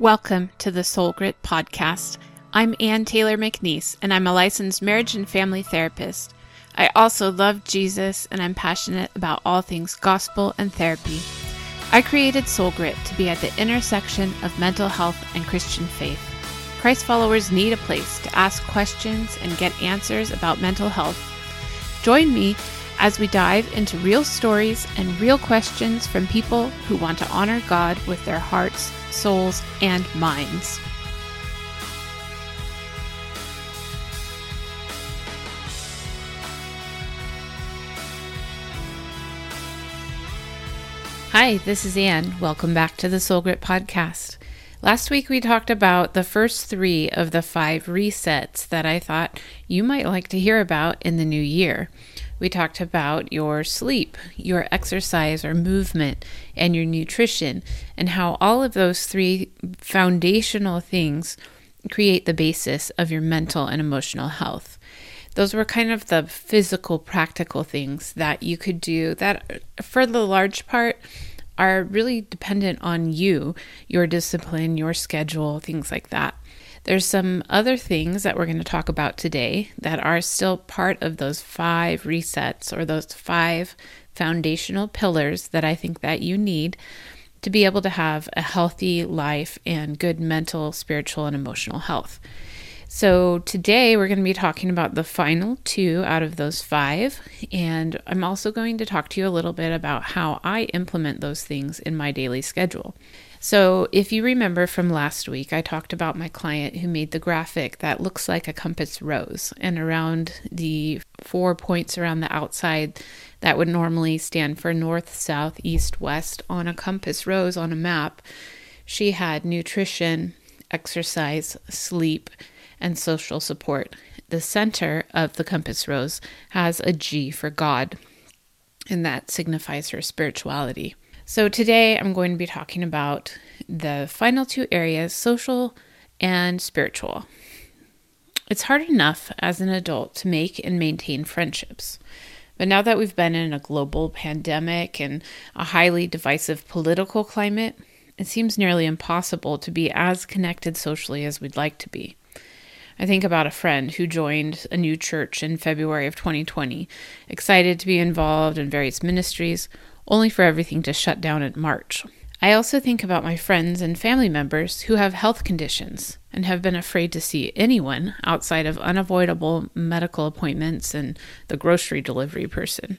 Welcome to the Soul Grit podcast. I'm Ann Taylor McNeese, and I'm a licensed marriage and family therapist. I also love Jesus, and I'm passionate about all things gospel and therapy. I created Soul Grit to be at the intersection of mental health and Christian faith. Christ followers need a place to ask questions and get answers about mental health. Join me as we dive into real stories and real questions from people who want to honor God with their hearts, souls, and minds. Hi, this is Anne. Welcome back to the Soul Grit Podcast. Last week we talked about the first three of the five resets that I thought you might like to hear about in the new year. We talked about your sleep, your exercise or movement, and your nutrition, and how all of those three foundational things create the basis of your mental and emotional health those were kind of the physical, practical things that you could do that, for the large part, are really dependent on you, your discipline, your schedule, things like that. There's some other things that we're going to talk about today that are still part of those five resets or those five foundational pillars that I think that you need to be able to have a healthy life and good mental, spiritual, and emotional health. So, today we're going to be talking about the final two out of those five. And I'm also going to talk to you a little bit about how I implement those things in my daily schedule. So, if you remember from last week, I talked about my client who made the graphic that looks like a compass rose, and around the four points around the outside that would normally stand for north, south, east, west on a compass rose on a map, she had nutrition, exercise, sleep, and social support. The center of the compass rose has a G for God, and that signifies her spirituality. So, today I'm going to be talking about the final two areas social and spiritual. It's hard enough as an adult to make and maintain friendships. But now that we've been in a global pandemic and a highly divisive political climate, it seems nearly impossible to be as connected socially as we'd like to be. I think about a friend who joined a new church in February of 2020, excited to be involved in various ministries, only for everything to shut down in March. I also think about my friends and family members who have health conditions and have been afraid to see anyone outside of unavoidable medical appointments and the grocery delivery person.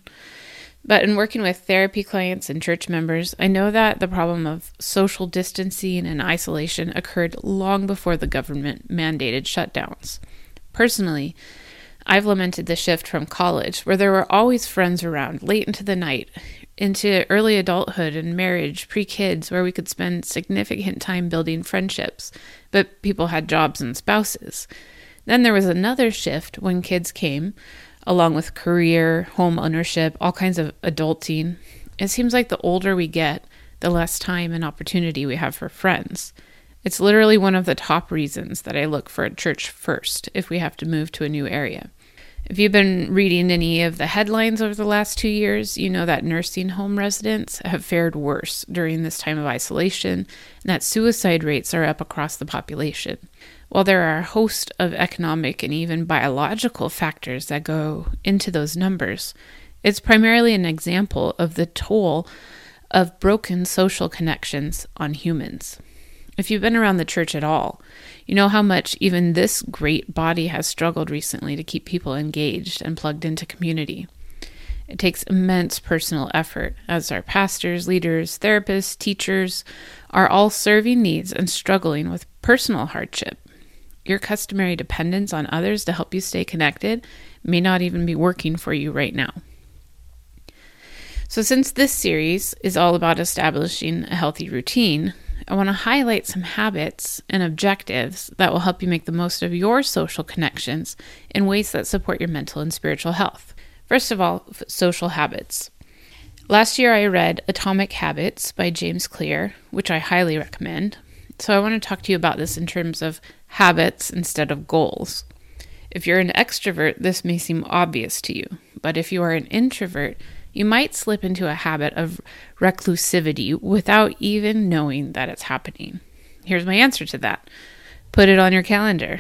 But in working with therapy clients and church members, I know that the problem of social distancing and isolation occurred long before the government mandated shutdowns. Personally, I've lamented the shift from college, where there were always friends around late into the night, into early adulthood and marriage, pre kids, where we could spend significant time building friendships, but people had jobs and spouses. Then there was another shift when kids came, along with career, home ownership, all kinds of adulting. It seems like the older we get, the less time and opportunity we have for friends. It's literally one of the top reasons that I look for a church first if we have to move to a new area. If you've been reading any of the headlines over the last two years, you know that nursing home residents have fared worse during this time of isolation and that suicide rates are up across the population. While there are a host of economic and even biological factors that go into those numbers, it's primarily an example of the toll of broken social connections on humans. If you've been around the church at all, you know how much even this great body has struggled recently to keep people engaged and plugged into community. It takes immense personal effort as our pastors, leaders, therapists, teachers are all serving needs and struggling with personal hardship your customary dependence on others to help you stay connected may not even be working for you right now. So, since this series is all about establishing a healthy routine, I want to highlight some habits and objectives that will help you make the most of your social connections in ways that support your mental and spiritual health. First of all, social habits. Last year, I read Atomic Habits by James Clear, which I highly recommend. So, I want to talk to you about this in terms of habits instead of goals. If you're an extrovert, this may seem obvious to you, but if you are an introvert, you might slip into a habit of reclusivity without even knowing that it's happening. Here's my answer to that put it on your calendar.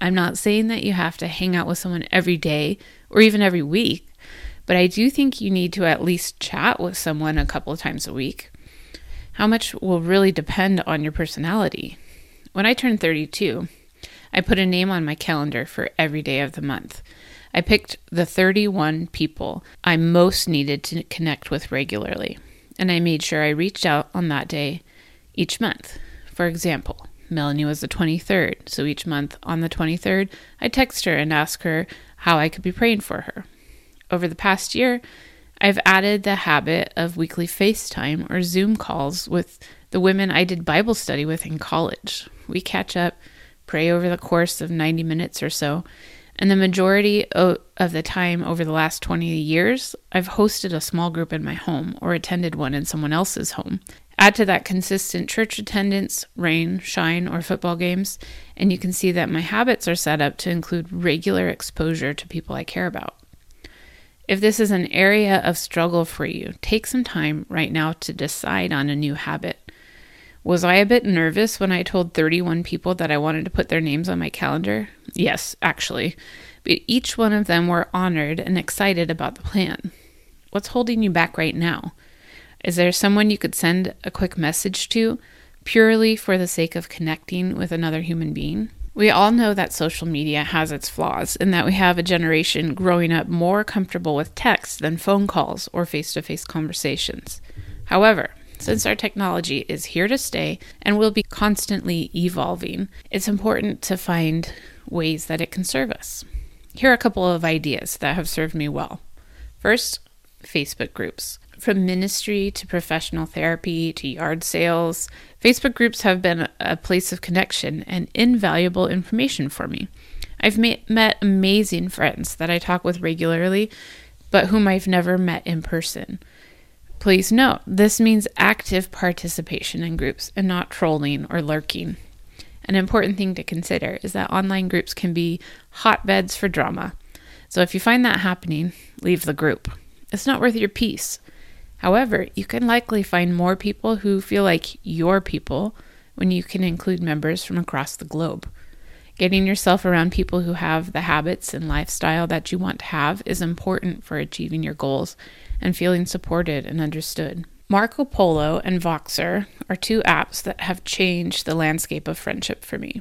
I'm not saying that you have to hang out with someone every day or even every week, but I do think you need to at least chat with someone a couple of times a week. How much will really depend on your personality. When I turned 32, I put a name on my calendar for every day of the month. I picked the 31 people I most needed to connect with regularly, and I made sure I reached out on that day each month. For example, Melanie was the 23rd, so each month on the 23rd, I text her and ask her how I could be praying for her. Over the past year, I've added the habit of weekly FaceTime or Zoom calls with the women I did Bible study with in college. We catch up, pray over the course of 90 minutes or so, and the majority of the time over the last 20 years, I've hosted a small group in my home or attended one in someone else's home. Add to that consistent church attendance, rain, shine, or football games, and you can see that my habits are set up to include regular exposure to people I care about. If this is an area of struggle for you, take some time right now to decide on a new habit. Was I a bit nervous when I told 31 people that I wanted to put their names on my calendar? Yes, actually. But each one of them were honored and excited about the plan. What's holding you back right now? Is there someone you could send a quick message to purely for the sake of connecting with another human being? We all know that social media has its flaws and that we have a generation growing up more comfortable with text than phone calls or face to face conversations. However, since our technology is here to stay and will be constantly evolving, it's important to find ways that it can serve us. Here are a couple of ideas that have served me well. First, Facebook groups. From ministry to professional therapy to yard sales, Facebook groups have been a place of connection and invaluable information for me. I've met amazing friends that I talk with regularly, but whom I've never met in person. Please note, this means active participation in groups and not trolling or lurking. An important thing to consider is that online groups can be hotbeds for drama. So if you find that happening, leave the group. It's not worth your peace. However, you can likely find more people who feel like your people when you can include members from across the globe. Getting yourself around people who have the habits and lifestyle that you want to have is important for achieving your goals and feeling supported and understood. Marco Polo and Voxer are two apps that have changed the landscape of friendship for me.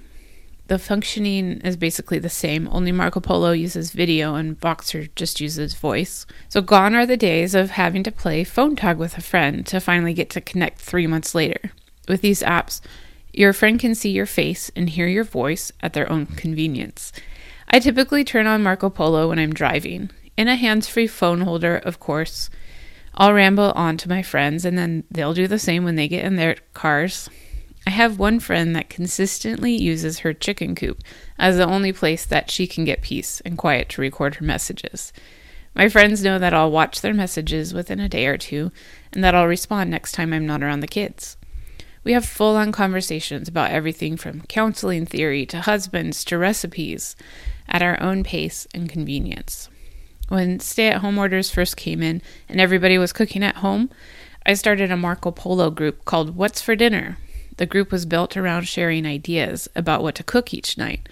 The functioning is basically the same, only Marco Polo uses video and Voxer just uses voice. So, gone are the days of having to play phone tag with a friend to finally get to connect three months later. With these apps, your friend can see your face and hear your voice at their own convenience. I typically turn on Marco Polo when I'm driving, in a hands free phone holder, of course. I'll ramble on to my friends, and then they'll do the same when they get in their cars. I have one friend that consistently uses her chicken coop as the only place that she can get peace and quiet to record her messages. My friends know that I'll watch their messages within a day or two and that I'll respond next time I'm not around the kids. We have full on conversations about everything from counseling theory to husbands to recipes at our own pace and convenience. When stay at home orders first came in and everybody was cooking at home, I started a Marco Polo group called What's for Dinner, the group was built around sharing ideas about what to cook each night,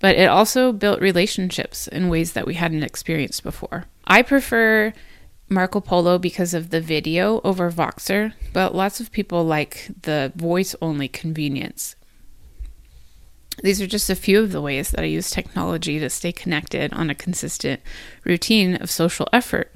but it also built relationships in ways that we hadn't experienced before. I prefer Marco Polo because of the video over Voxer, but lots of people like the voice only convenience. These are just a few of the ways that I use technology to stay connected on a consistent routine of social effort.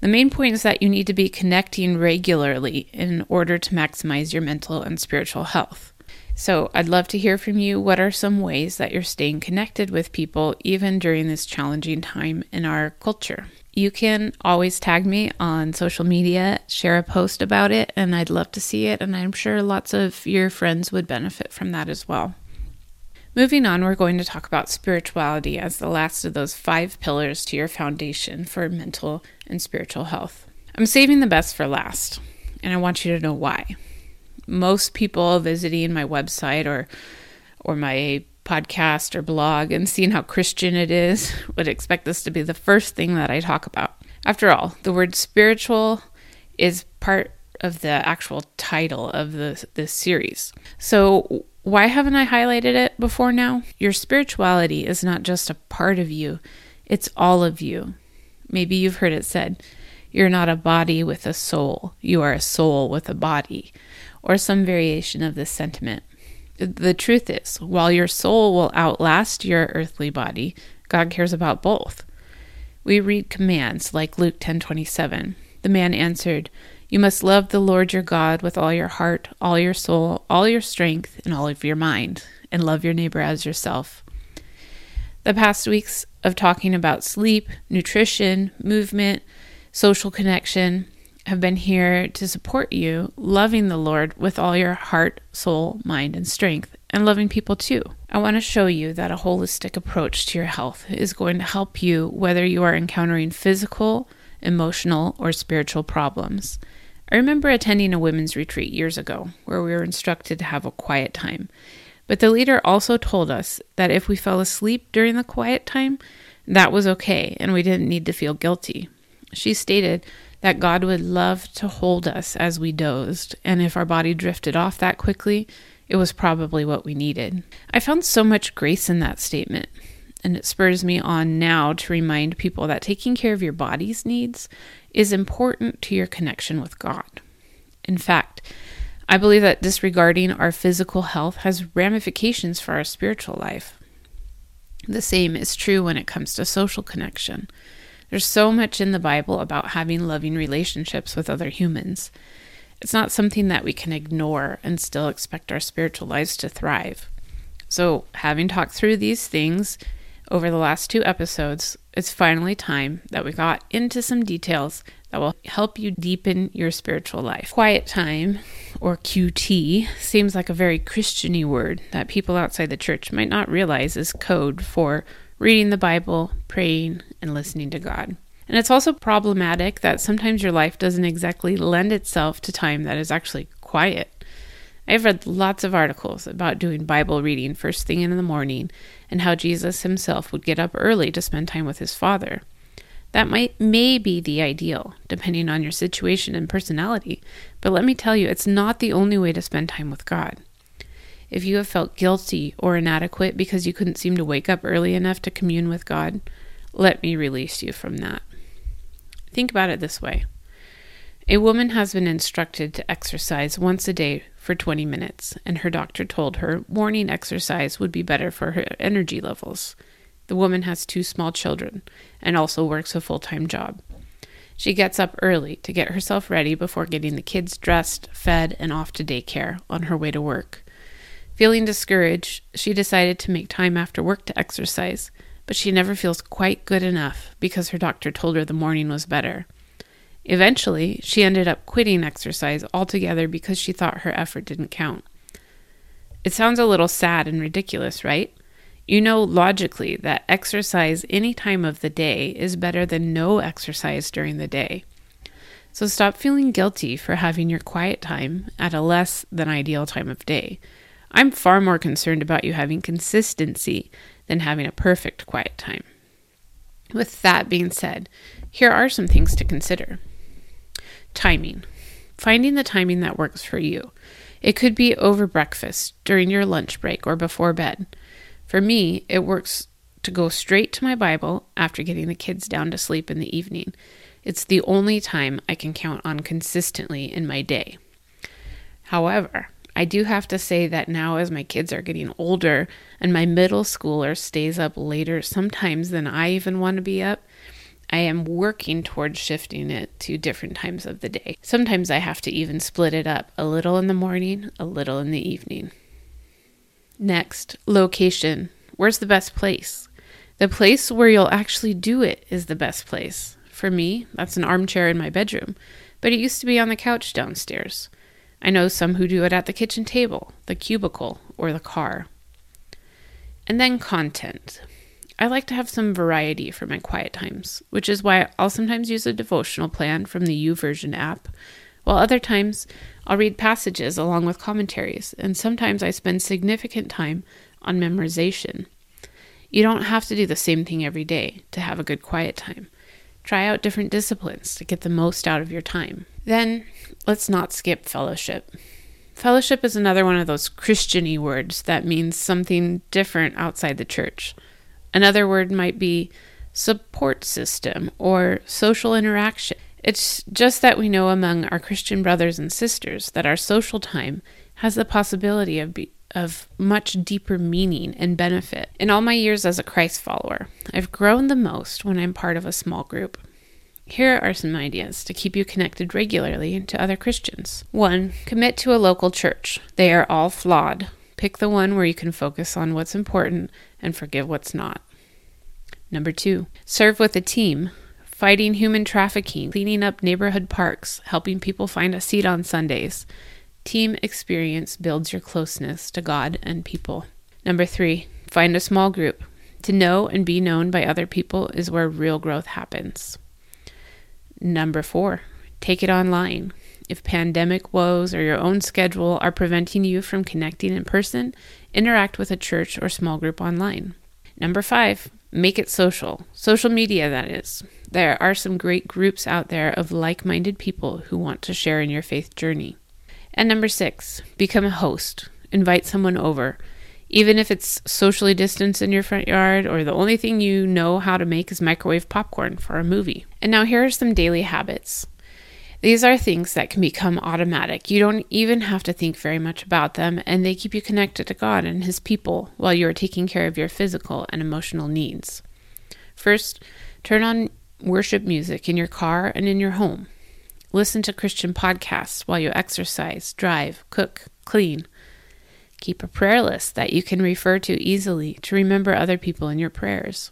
The main point is that you need to be connecting regularly in order to maximize your mental and spiritual health. So, I'd love to hear from you. What are some ways that you're staying connected with people even during this challenging time in our culture? You can always tag me on social media, share a post about it, and I'd love to see it. And I'm sure lots of your friends would benefit from that as well. Moving on, we're going to talk about spirituality as the last of those five pillars to your foundation for mental and spiritual health. I'm saving the best for last, and I want you to know why. Most people visiting my website or or my podcast or blog and seeing how Christian it is would expect this to be the first thing that I talk about. After all, the word spiritual is part of the actual title of the, this series. So, why haven't I highlighted it before now? Your spirituality is not just a part of you, it's all of you. Maybe you've heard it said, you're not a body with a soul, you are a soul with a body, or some variation of this sentiment. The truth is, while your soul will outlast your earthly body, God cares about both. We read commands like Luke 10:27. The man answered, "You must love the Lord your God with all your heart, all your soul, all your strength, and all of your mind, and love your neighbor as yourself." The past weeks of talking about sleep, nutrition, movement, social connection have been here to support you loving the Lord with all your heart, soul, mind, and strength, and loving people too. I want to show you that a holistic approach to your health is going to help you whether you are encountering physical, emotional, or spiritual problems. I remember attending a women's retreat years ago where we were instructed to have a quiet time. But the leader also told us that if we fell asleep during the quiet time, that was okay and we didn't need to feel guilty. She stated that God would love to hold us as we dozed, and if our body drifted off that quickly, it was probably what we needed. I found so much grace in that statement, and it spurs me on now to remind people that taking care of your body's needs is important to your connection with God. In fact, I believe that disregarding our physical health has ramifications for our spiritual life. The same is true when it comes to social connection. There's so much in the Bible about having loving relationships with other humans. It's not something that we can ignore and still expect our spiritual lives to thrive. So, having talked through these things over the last two episodes, it's finally time that we got into some details that will help you deepen your spiritual life. Quiet time, or QT, seems like a very Christiany word that people outside the church might not realize is code for reading the Bible, praying, and listening to God. And it's also problematic that sometimes your life doesn't exactly lend itself to time that is actually quiet. I've read lots of articles about doing Bible reading first thing in the morning and how Jesus himself would get up early to spend time with his Father. That might may be the ideal, depending on your situation and personality, but let me tell you, it's not the only way to spend time with God. If you have felt guilty or inadequate because you couldn't seem to wake up early enough to commune with God, let me release you from that. Think about it this way A woman has been instructed to exercise once a day for 20 minutes, and her doctor told her morning exercise would be better for her energy levels. The woman has two small children and also works a full time job. She gets up early to get herself ready before getting the kids dressed, fed, and off to daycare on her way to work. Feeling discouraged, she decided to make time after work to exercise, but she never feels quite good enough because her doctor told her the morning was better. Eventually, she ended up quitting exercise altogether because she thought her effort didn't count. It sounds a little sad and ridiculous, right? You know logically that exercise any time of the day is better than no exercise during the day. So stop feeling guilty for having your quiet time at a less than ideal time of day. I'm far more concerned about you having consistency than having a perfect quiet time. With that being said, here are some things to consider timing. Finding the timing that works for you. It could be over breakfast, during your lunch break, or before bed. For me, it works to go straight to my Bible after getting the kids down to sleep in the evening. It's the only time I can count on consistently in my day. However, I do have to say that now, as my kids are getting older and my middle schooler stays up later sometimes than I even want to be up, I am working towards shifting it to different times of the day. Sometimes I have to even split it up a little in the morning, a little in the evening. Next, location. Where's the best place? The place where you'll actually do it is the best place. For me, that's an armchair in my bedroom, but it used to be on the couch downstairs. I know some who do it at the kitchen table, the cubicle, or the car. And then content. I like to have some variety for my quiet times, which is why I'll sometimes use a devotional plan from the YouVersion app, while other times I'll read passages along with commentaries, and sometimes I spend significant time on memorization. You don't have to do the same thing every day to have a good quiet time. Try out different disciplines to get the most out of your time. Then let's not skip fellowship. Fellowship is another one of those Christiany words that means something different outside the church. Another word might be support system or social interaction. It's just that we know among our Christian brothers and sisters that our social time has the possibility of be, of much deeper meaning and benefit. In all my years as a Christ follower, I've grown the most when I'm part of a small group. Here are some ideas to keep you connected regularly to other Christians. 1. Commit to a local church. They are all flawed. Pick the one where you can focus on what's important and forgive what's not. Number 2. Serve with a team. Fighting human trafficking, cleaning up neighborhood parks, helping people find a seat on Sundays. Team experience builds your closeness to God and people. Number three, find a small group. To know and be known by other people is where real growth happens. Number four, take it online. If pandemic woes or your own schedule are preventing you from connecting in person, interact with a church or small group online. Number five, make it social. Social media, that is. There are some great groups out there of like minded people who want to share in your faith journey. And number six, become a host. Invite someone over. Even if it's socially distanced in your front yard or the only thing you know how to make is microwave popcorn for a movie. And now here are some daily habits. These are things that can become automatic. You don't even have to think very much about them, and they keep you connected to God and His people while you are taking care of your physical and emotional needs. First, turn on worship music in your car and in your home. Listen to Christian podcasts while you exercise, drive, cook, clean. Keep a prayer list that you can refer to easily to remember other people in your prayers.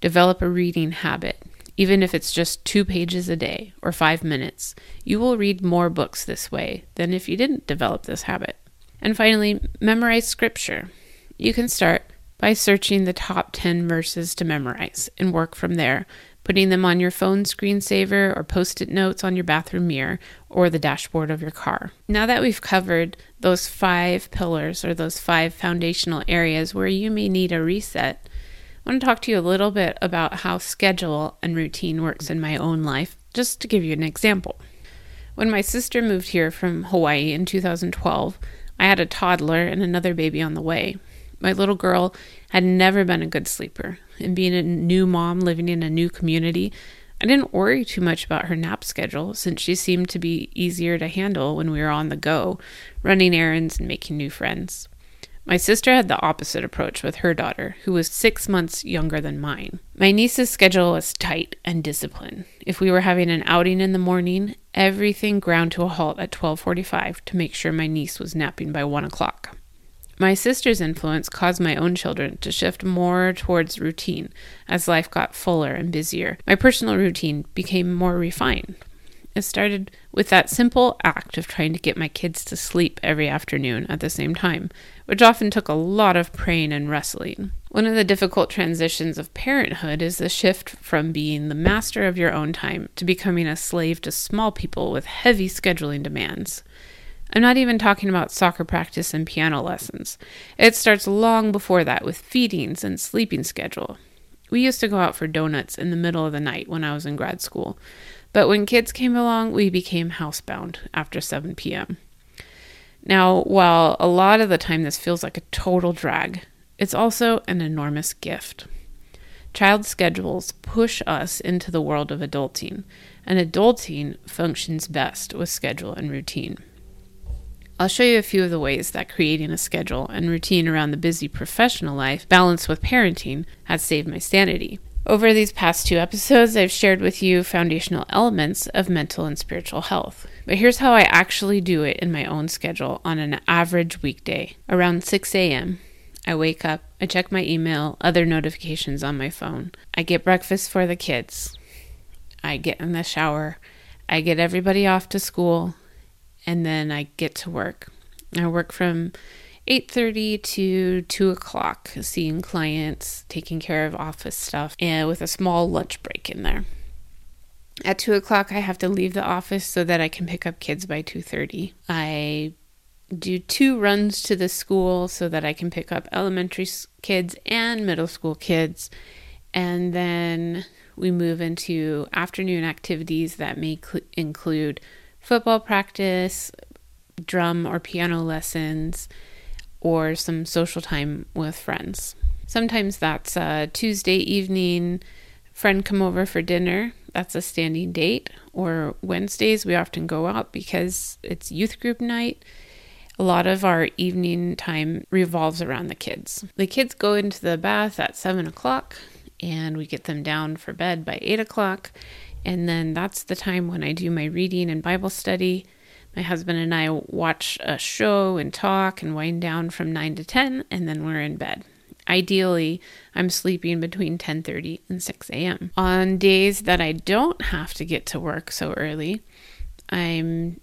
Develop a reading habit. Even if it's just two pages a day or five minutes, you will read more books this way than if you didn't develop this habit. And finally, memorize scripture. You can start by searching the top 10 verses to memorize and work from there putting them on your phone screensaver or post it notes on your bathroom mirror or the dashboard of your car. Now that we've covered those five pillars or those five foundational areas where you may need a reset, I want to talk to you a little bit about how schedule and routine works in my own life, just to give you an example. When my sister moved here from Hawaii in 2012, I had a toddler and another baby on the way. My little girl had never been a good sleeper, and being a new mom living in a new community, I didn't worry too much about her nap schedule since she seemed to be easier to handle when we were on the go, running errands and making new friends. My sister had the opposite approach with her daughter, who was six months younger than mine. My niece's schedule was tight and disciplined. If we were having an outing in the morning, everything ground to a halt at 12:45 to make sure my niece was napping by one o'clock. My sister's influence caused my own children to shift more towards routine as life got fuller and busier. My personal routine became more refined. It started with that simple act of trying to get my kids to sleep every afternoon at the same time, which often took a lot of praying and wrestling. One of the difficult transitions of parenthood is the shift from being the master of your own time to becoming a slave to small people with heavy scheduling demands. I'm not even talking about soccer practice and piano lessons. It starts long before that with feedings and sleeping schedule. We used to go out for donuts in the middle of the night when I was in grad school, but when kids came along, we became housebound after 7 p.m. Now, while a lot of the time this feels like a total drag, it's also an enormous gift. Child schedules push us into the world of adulting, and adulting functions best with schedule and routine. I'll show you a few of the ways that creating a schedule and routine around the busy professional life, balanced with parenting, has saved my sanity. Over these past two episodes, I've shared with you foundational elements of mental and spiritual health. But here's how I actually do it in my own schedule on an average weekday. Around 6 a.m., I wake up, I check my email, other notifications on my phone. I get breakfast for the kids. I get in the shower. I get everybody off to school and then I get to work. I work from 8.30 to 2 o'clock seeing clients taking care of office stuff and with a small lunch break in there. At 2 o'clock i have to leave the office so that i can pick up kids by 2.30 i do two runs to the school so that i can pick up elementary kids and middle school kids. And then we move into afternoon activities that may cl- include football practice, drum or piano lessons, or some social time with friends. Sometimes that's a Tuesday evening, friend come over for dinner. That's a standing date. Or Wednesdays, we often go out because it's youth group night. A lot of our evening time revolves around the kids. The kids go into the bath at seven o'clock and we get them down for bed by eight o'clock. And then that's the time when I do my reading and Bible study. My husband and I watch a show and talk and wind down from 9 to 10 and then we're in bed. Ideally, I'm sleeping between 10:30 and 6 a.m. On days that I don't have to get to work so early, I'm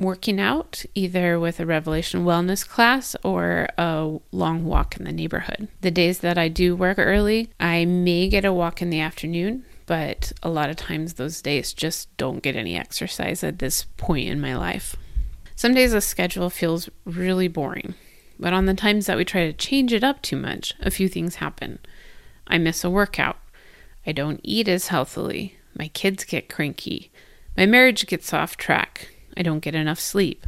working out either with a Revelation Wellness class or a long walk in the neighborhood. The days that I do work early, I may get a walk in the afternoon, but a lot of times those days just don't get any exercise at this point in my life. Some days the schedule feels really boring, but on the times that we try to change it up too much, a few things happen. I miss a workout. I don't eat as healthily. My kids get cranky. My marriage gets off track. I don't get enough sleep.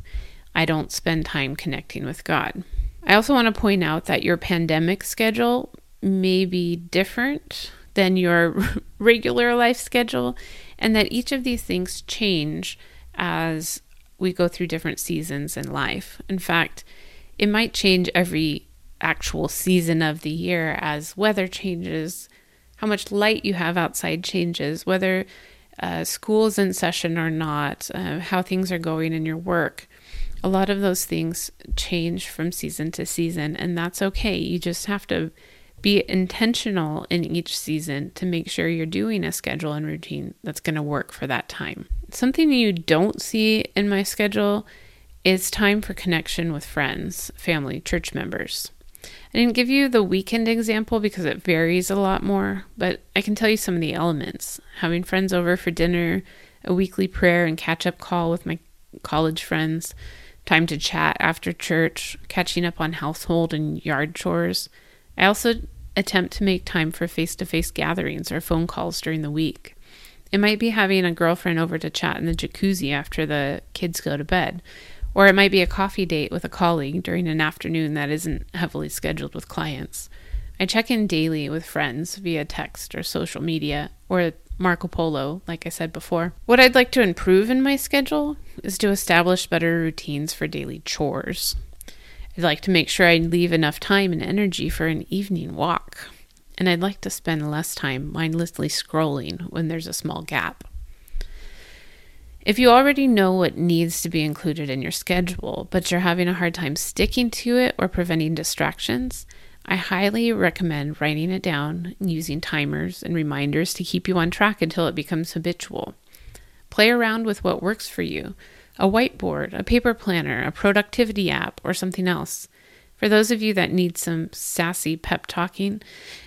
I don't spend time connecting with God. I also want to point out that your pandemic schedule may be different than your regular life schedule, and that each of these things change as we go through different seasons in life. In fact, it might change every actual season of the year as weather changes, how much light you have outside changes, whether uh, school's in session or not, uh, how things are going in your work. A lot of those things change from season to season, and that's okay. You just have to be intentional in each season to make sure you're doing a schedule and routine that's going to work for that time. Something you don't see in my schedule is time for connection with friends, family, church members. I didn't give you the weekend example because it varies a lot more, but I can tell you some of the elements. Having friends over for dinner, a weekly prayer and catch up call with my college friends, time to chat after church, catching up on household and yard chores. I also attempt to make time for face to face gatherings or phone calls during the week. It might be having a girlfriend over to chat in the jacuzzi after the kids go to bed, or it might be a coffee date with a colleague during an afternoon that isn't heavily scheduled with clients. I check in daily with friends via text or social media or Marco Polo, like I said before. What I'd like to improve in my schedule is to establish better routines for daily chores. I'd like to make sure I leave enough time and energy for an evening walk. And I'd like to spend less time mindlessly scrolling when there's a small gap. If you already know what needs to be included in your schedule, but you're having a hard time sticking to it or preventing distractions, I highly recommend writing it down and using timers and reminders to keep you on track until it becomes habitual. Play around with what works for you a whiteboard, a paper planner, a productivity app, or something else. For those of you that need some sassy pep talking,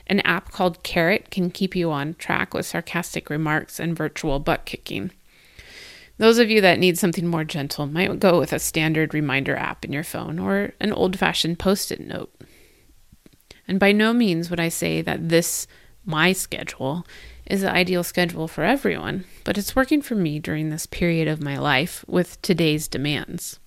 an app called Carrot can keep you on track with sarcastic remarks and virtual butt kicking. Those of you that need something more gentle might go with a standard reminder app in your phone or an old fashioned post it note. And by no means would I say that this, my schedule, is the ideal schedule for everyone, but it's working for me during this period of my life with today's demands.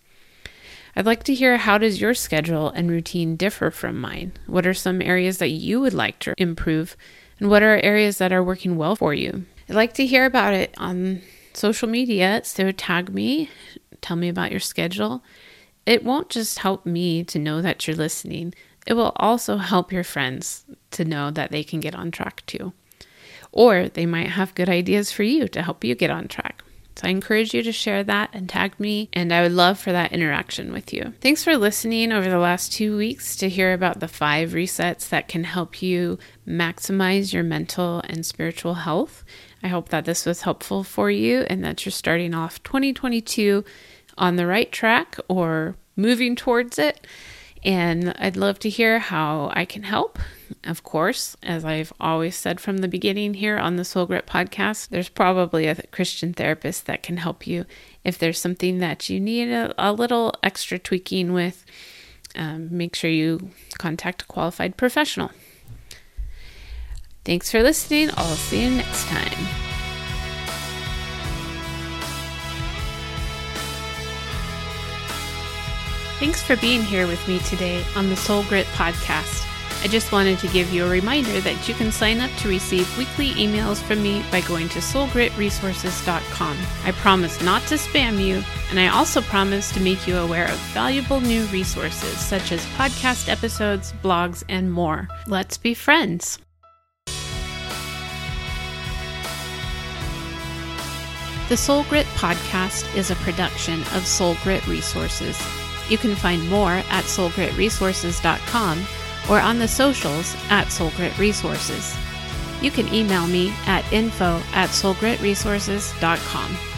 I'd like to hear how does your schedule and routine differ from mine? What are some areas that you would like to improve and what are areas that are working well for you? I'd like to hear about it on social media, so tag me, tell me about your schedule. It won't just help me to know that you're listening, it will also help your friends to know that they can get on track too or they might have good ideas for you to help you get on track. So I encourage you to share that and tag me, and I would love for that interaction with you. Thanks for listening over the last two weeks to hear about the five resets that can help you maximize your mental and spiritual health. I hope that this was helpful for you and that you're starting off 2022 on the right track or moving towards it. And I'd love to hear how I can help. Of course, as I've always said from the beginning here on the Soul Grit podcast, there's probably a Christian therapist that can help you if there's something that you need a, a little extra tweaking with. Um, make sure you contact a qualified professional. Thanks for listening. I'll see you next time. Thanks for being here with me today on the Soul Grit podcast. I just wanted to give you a reminder that you can sign up to receive weekly emails from me by going to soulgritresources.com. I promise not to spam you, and I also promise to make you aware of valuable new resources such as podcast episodes, blogs, and more. Let's be friends. The Soul Grit podcast is a production of Soul Grit Resources. You can find more at soulgritresources.com or on the socials at SoulGrit Resources. You can email me at info at soulgritresources.com.